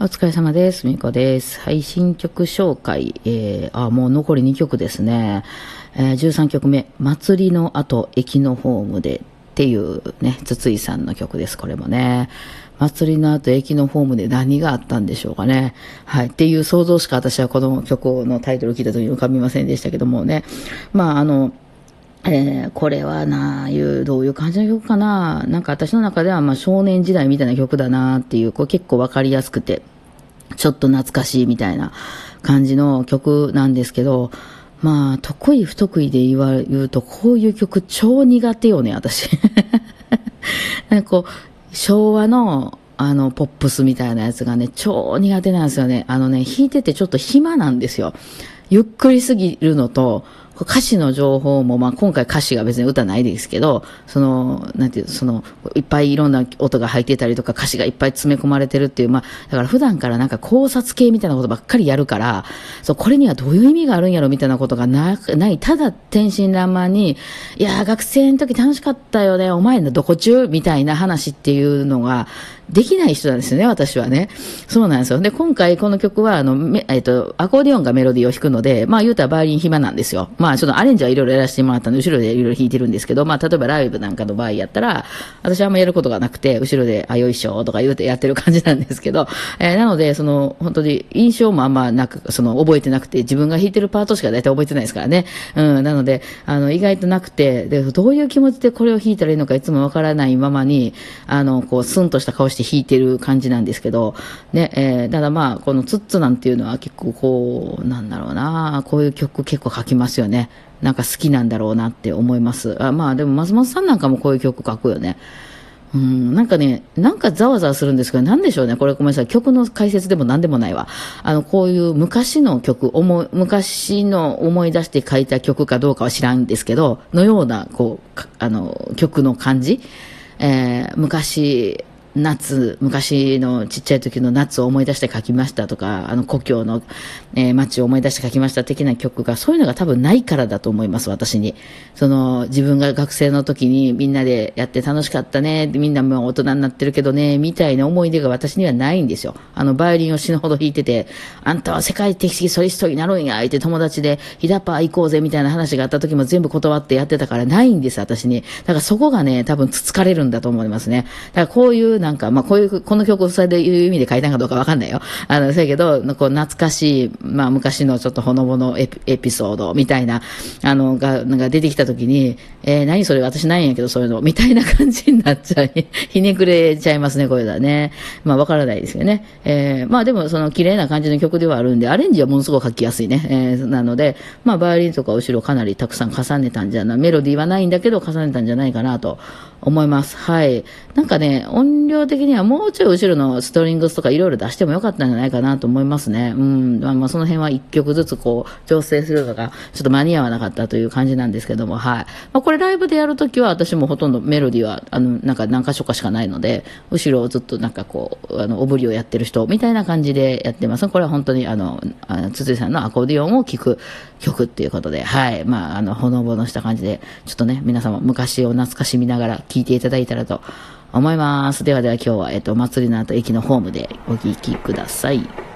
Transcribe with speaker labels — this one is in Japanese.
Speaker 1: お疲れ様です。みこです。はい、新曲紹介。えー、あ、もう残り2曲ですね。えー、13曲目、祭りの後、駅のホームでっていうね、筒井さんの曲です、これもね。祭りの後、駅のホームで何があったんでしょうかね。はい。っていう想像しか私はこの曲のタイトルを聞いた時に浮かびませんでしたけどもね。まあ、あの、えー、これはないう、どういう感じの曲かななんか私の中では、まあ、少年時代みたいな曲だなっていう、これ結構わかりやすくて、ちょっと懐かしいみたいな感じの曲なんですけど、まあ、得意不得意で言わ言うと、こういう曲超苦手よね、私。なんかこう、昭和の、あの、ポップスみたいなやつがね、超苦手なんですよね。あのね、弾いててちょっと暇なんですよ。ゆっくりすぎるのと、歌詞の情報も、まあ、今回歌詞が別に歌ないですけど、その、なんていう、その、いっぱいいろんな音が入ってたりとか、歌詞がいっぱい詰め込まれてるっていう、まあ、だから普段からなんか考察系みたいなことばっかりやるから、そう、これにはどういう意味があるんやろみたいなことがな、ない、ただ天真爛漫に、いや学生の時楽しかったよね、お前のどこ中？みたいな話っていうのが、できない人なんですよね、私はね。そうなんですよ。で、今回この曲は、あの、えっ、と、アコーディオンがメロディーを弾くので、まあ言うたらバイオリン暇なんですよ。まあちょっとアレンジはいろいろやらせてもらったので、後ろでいろいろ弾いてるんですけど、まあ例えばライブなんかの場合やったら、私はあんまやることがなくて、後ろで、あ、よいしょとか言うてやってる感じなんですけど、えー、なので、その、本当に印象もあんまなく、その、覚えてなくて、自分が弾いてるパートしか大体覚えてないですからね。うん、なので、あの、意外となくて、で、どういう気持ちでこれを弾いたらいいのかいつもわからないままに、あの、こう、スンとした顔して弾いてる感じなんですけど、ね、えー、ただまあ、このツッツなんていうのは結構こう、なんだろうな、こういう曲結構書きますよね。なんか好きなんだろうなって思います。あまあでも松本さんなんかもこういう曲書くよね。うん、なんかね、なんかざわざわするんですけど、なんでしょうね。これごめんなさい。曲の解説でも何でもないわ。あの、こういう昔の曲、思い、昔の思い出して書いた曲かどうかは知らんですけど、のような、こう、あの、曲の感じ。えー、昔、夏、昔のちっちゃい時の夏を思い出して書きましたとか、あの故郷の、えー、街を思い出して書きました的な曲が、そういうのが多分ないからだと思います、私に。その、自分が学生の時にみんなでやって楽しかったね、みんなも大人になってるけどね、みたいな思い出が私にはないんですよ。あの、バイオリンを死ぬほど弾いてて、あんたは世界的ソリストになるんや、って友達で、ヒダパー行こうぜ、みたいな話があった時も全部断ってやってたからないんです、私に。だからそこがね、多分つつかれるんだと思いますね。だからこういうなんか、まあこういう、この曲をそれでいう意味で書いたかどうかわかんないよ。あの、そうやけど、こう懐かしい、まあ昔のちょっとほのぼのエピエピソードみたいな、あの、が、なんか出てきた時に、えー、何それ私ないんやけどそういうの、みたいな感じになっちゃい、ひねくれちゃいますね、これだね。まあわからないですよね。えー、まあでもその綺麗な感じの曲ではあるんで、アレンジはものすごく書きやすいね。えー、なので、まあバイオリンとか後ろかなりたくさん重ねたんじゃない、メロディーはないんだけど重ねたんじゃないかなと思います。はい。なんかね、音量的にはもうちょい後ろのストリングスとかいろいろ出してもよかったんじゃないかなと思いますね。うん。まあ、まあ、その辺は一曲ずつこう、調整するのがちょっと間に合わなかったという感じなんですけども、はい。まあ、これライブでやるときは私もほとんどメロディーは、あの、なんか何箇所かしかないので、後ろをずっとなんかこう、あの、おぶりをやってる人みたいな感じでやってます。これは本当にあの、あの筒井さんのアコーディオンを聴く曲っていうことで、はい。まあ、あの、ほのぼのした感じで、ちょっとね、皆様昔を懐かしみながら聴いていただいたらと思います。ではでは今日は、えっと、祭りの後駅のホームでお聴きください。